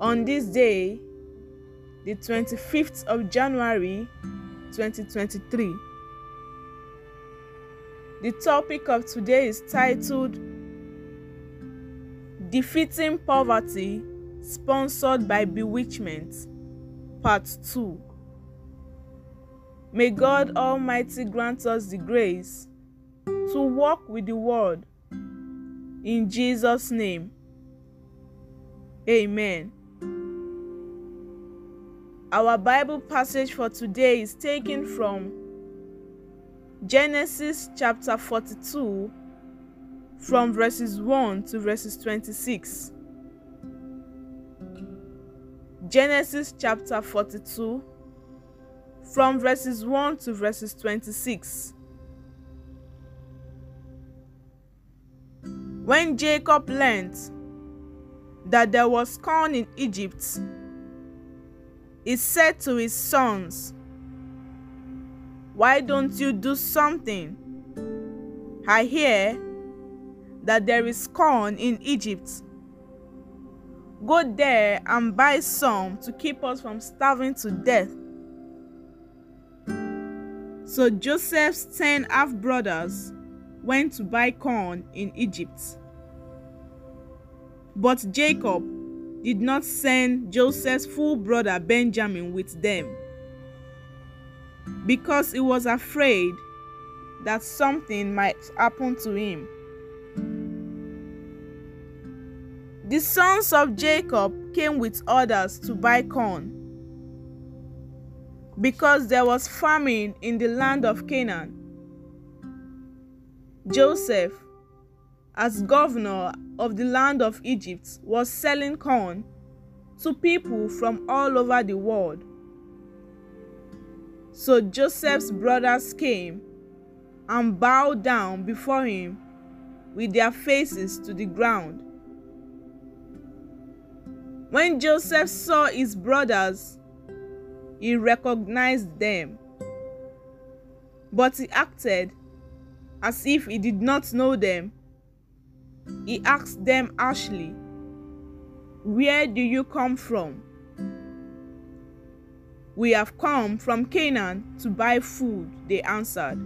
on this day, the 25th of January 2023. The topic of today is titled Defeating Poverty, sponsored by Bewitchment, Part 2. May God Almighty grant us the grace to walk with the Word. In Jesus' name, Amen. Our Bible passage for today is taken from Genesis chapter 42, from verses 1 to verses 26. Genesis chapter 42, from verses 1 to verses 26. When Jacob learned that there was corn in Egypt, he said to his sons, Why don't you do something? I hear that there is corn in Egypt. Go there and buy some to keep us from starving to death. So Joseph's ten half brothers went to buy corn in Egypt. But Jacob did not send Joseph's full brother Benjamin with them because he was afraid that something might happen to him. The sons of Jacob came with others to buy corn because there was famine in the land of Canaan. Joseph as governor of the land of Egypt, was selling corn to people from all over the world. So Joseph's brothers came and bowed down before him with their faces to the ground. When Joseph saw his brothers, he recognized them. But he acted as if he did not know them he asked them harshly, Where do you come from? We have come from Canaan to buy food, they answered.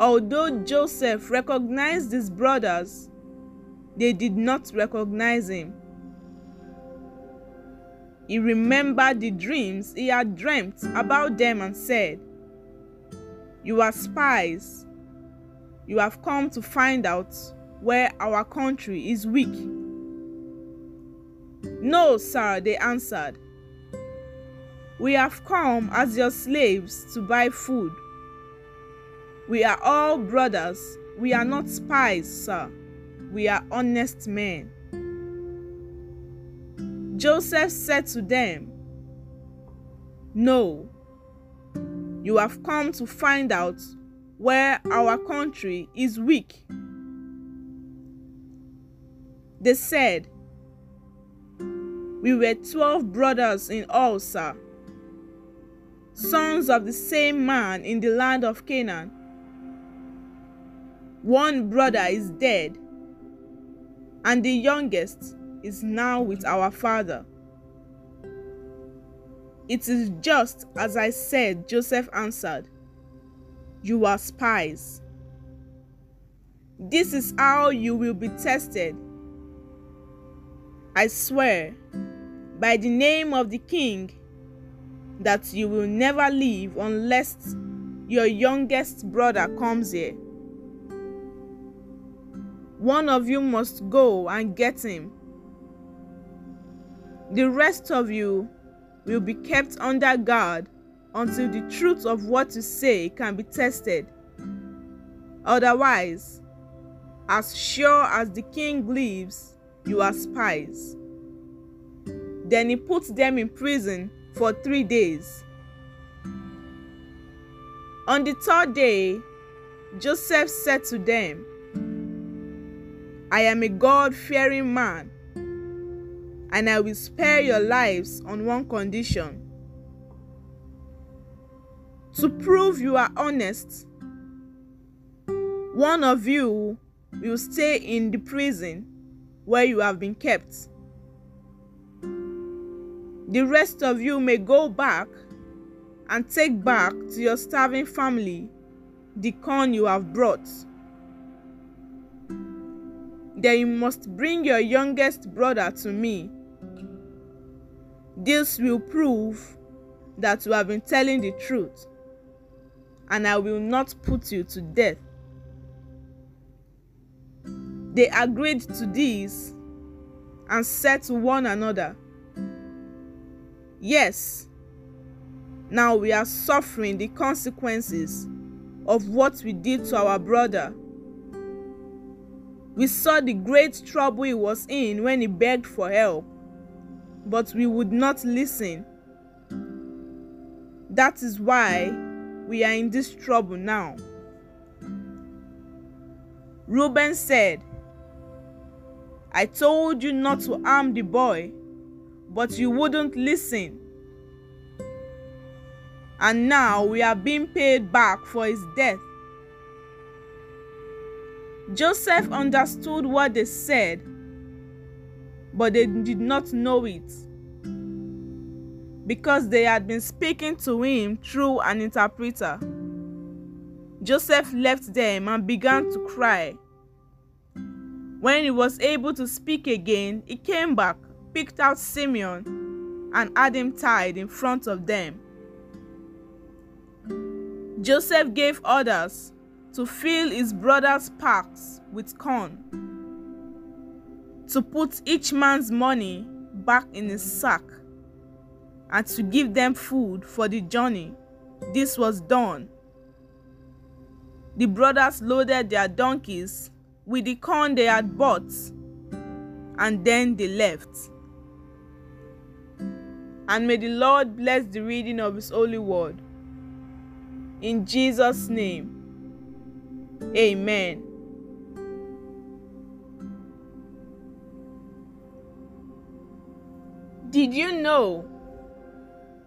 Although Joseph recognized his brothers, they did not recognize him. He remembered the dreams he had dreamt about them and said, You are spies you have come to find out where our country is weak. No, sir, they answered. We have come as your slaves to buy food. We are all brothers. We are not spies, sir. We are honest men. Joseph said to them, No, you have come to find out where our country is weak. They said, We were 12 brothers in all, sir, sons of the same man in the land of Canaan. One brother is dead, and the youngest is now with our father. It is just as I said, Joseph answered. You are spies. This is how you will be tested. I swear, by the name of the king, that you will never leave unless your youngest brother comes here. One of you must go and get him. The rest of you will be kept under guard until the truth of what you say can be tested. Otherwise, as sure as the king lives, you are spies. Then he put them in prison for three days. On the third day, Joseph said to them, I am a God fearing man, and I will spare your lives on one condition. To prove you are honest, one of you will stay in the prison where you have been kept. The rest of you may go back and take back to your starving family the corn you have brought. Then you must bring your youngest brother to me. This will prove that you have been telling the truth, and I will not put you to death. They agreed to this and said to one another, Yes, now we are suffering the consequences of what we did to our brother. We saw the great trouble he was in when he begged for help, but we would not listen. That is why we are in this trouble now. Reuben said, I told you not to harm the boy but you wouldn't listen. And now we are being paid back for his death. Joseph understood what they said, but they did not know it because they had been speaking to him through an interpreter. Joseph left them and began to cry. When he was able to speak again, he came back picked out Simeon and had him tied in front of them. Joseph gave orders to fill his brothers' packs with corn, to put each man's money back in his sack, and to give them food for the journey. This was done. The brothers loaded their donkeys with the corn they had bought, and then they left. And may the Lord bless the reading of His holy word. In Jesus' name, Amen. Did you know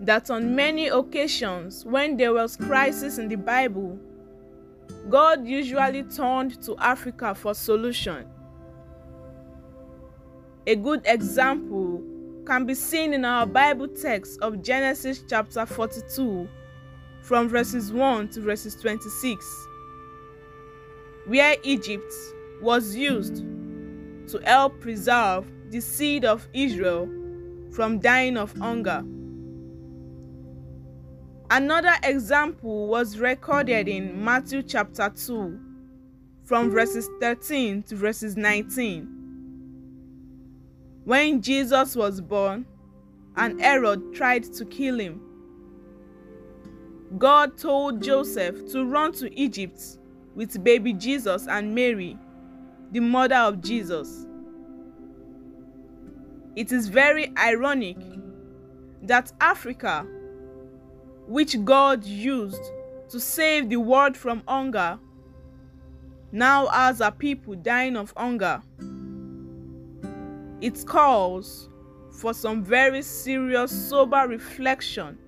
that on many occasions when there was crisis in the Bible, God usually turned to Africa for solution? A good example can be seen in our Bible text of Genesis chapter 42, from verses 1 to verses 26, where Egypt was used to help preserve the seed of Israel from dying of hunger. Another example was recorded in Matthew chapter 2, from verses 13 to verses 19 when Jesus was born and Herod tried to kill him. God told Joseph to run to Egypt with baby Jesus and Mary, the mother of Jesus. It is very ironic that Africa, which God used to save the world from hunger, now has a people dying of hunger. It calls for some very serious, sober reflection.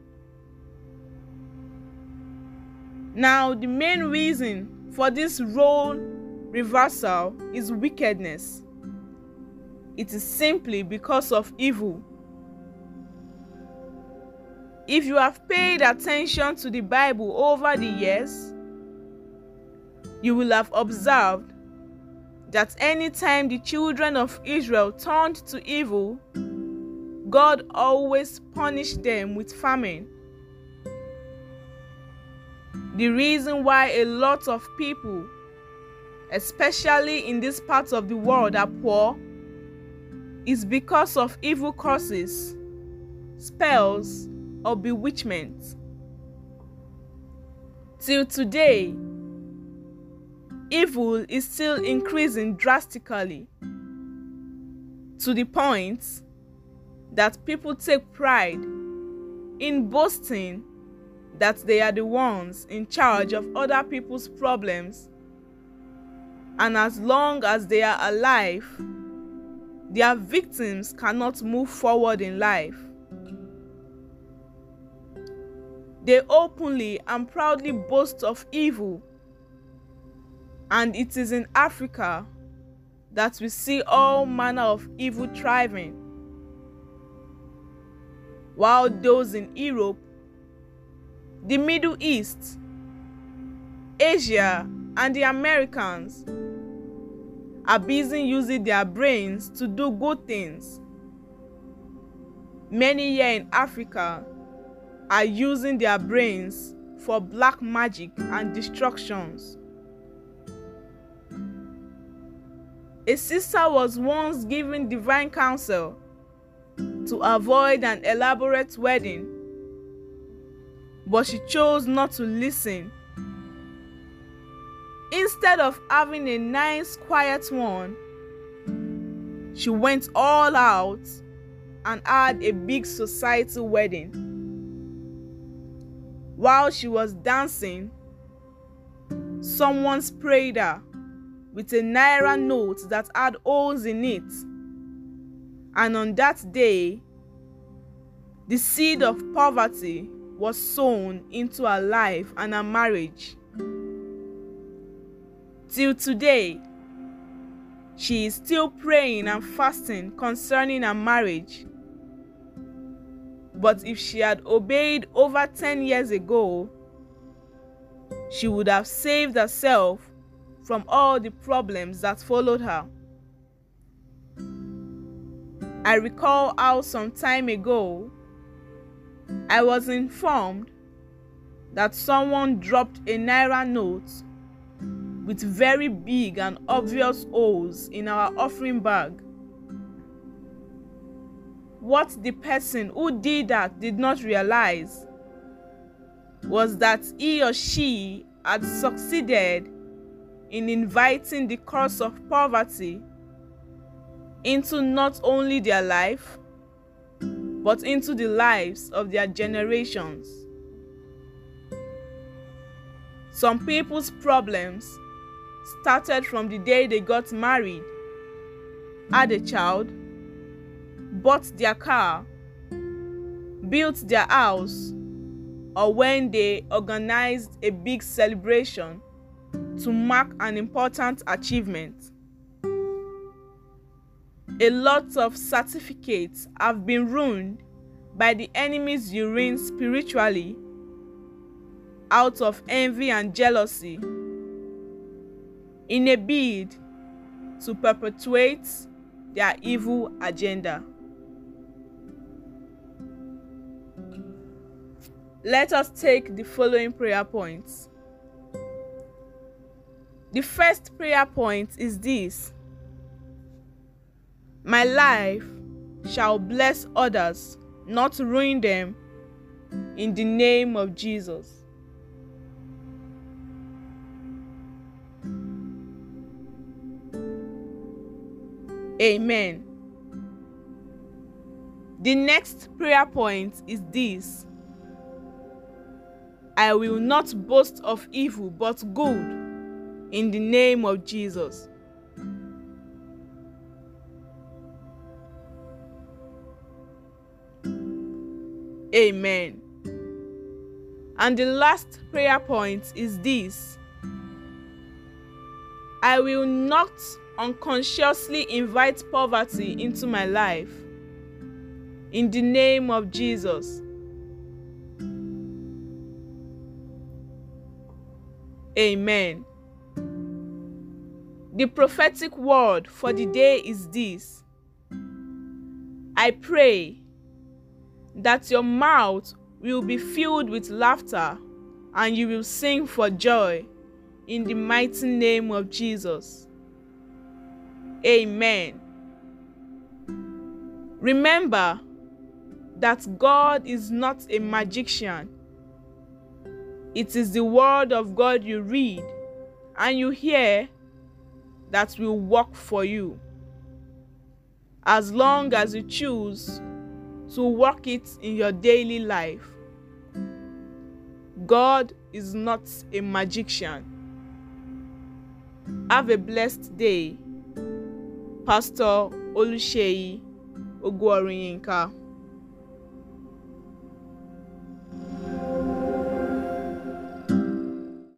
Now, the main reason for this role reversal is wickedness. It is simply because of evil. If you have paid attention to the Bible over the years, you will have observed that anytime the children of Israel turned to evil, God always punished them with famine. The reason why a lot of people, especially in this part of the world, are poor is because of evil curses, spells, or bewitchment. Till today, evil is still increasing drastically. to the point that people take pride in boasting that they are the ones in charge of other people's problems. And as long as they are alive, their victims cannot move forward in life. They openly and proudly boast of evil. And it is in Africa that we see all manner of evil thriving. While those in Europe, the Middle East, Asia, and the Americans are busy using their brains to do good things. Many here in Africa are using their brains for black magic and destructions. A sister was once given divine counsel to avoid an elaborate wedding, but she chose not to listen. Instead of having a nice, quiet one, she went all out and had a big society wedding. While she was dancing, someone sprayed her with a naira note that had holes in it. And on that day, the seed of poverty was sown into her life and her marriage. Till today, she is still praying and fasting concerning her marriage. But if she had obeyed over 10 years ago, she would have saved herself from all the problems that followed her. I recall how some time ago I was informed that someone dropped a naira note with very big and obvious holes in our offering bag. What the person who did that did not realize was that he or she had succeeded in inviting the curse of poverty into not only their life, but into the lives of their generations. Some people's problems started from the day they got married, had a child, bought their car, built their house, or when they organized a big celebration to mark an important achievement. A lot of certificates have been ruined by the enemy's urine spiritually out of envy and jealousy in a bid to perpetuate their evil agenda. Let us take the following prayer points. The first prayer point is this My life shall bless others, not ruin them, in the name of Jesus. Amen. The next prayer point is this I will not boast of evil but good in the name of Jesus. Amen. And the last prayer point is this I will not unconsciously invite poverty into my life. In the name of Jesus. Amen. The prophetic word for the day is this I pray that your mouth will be filled with laughter and you will sing for joy in the mighty name of Jesus. Amen. Remember that God is not a magician. It is the word of God you read and you hear that will work for you. as long as you choose to work it in your daily life. God is not a magician. Have a blessed day. Pastor Oluseyi Oguoriyinka.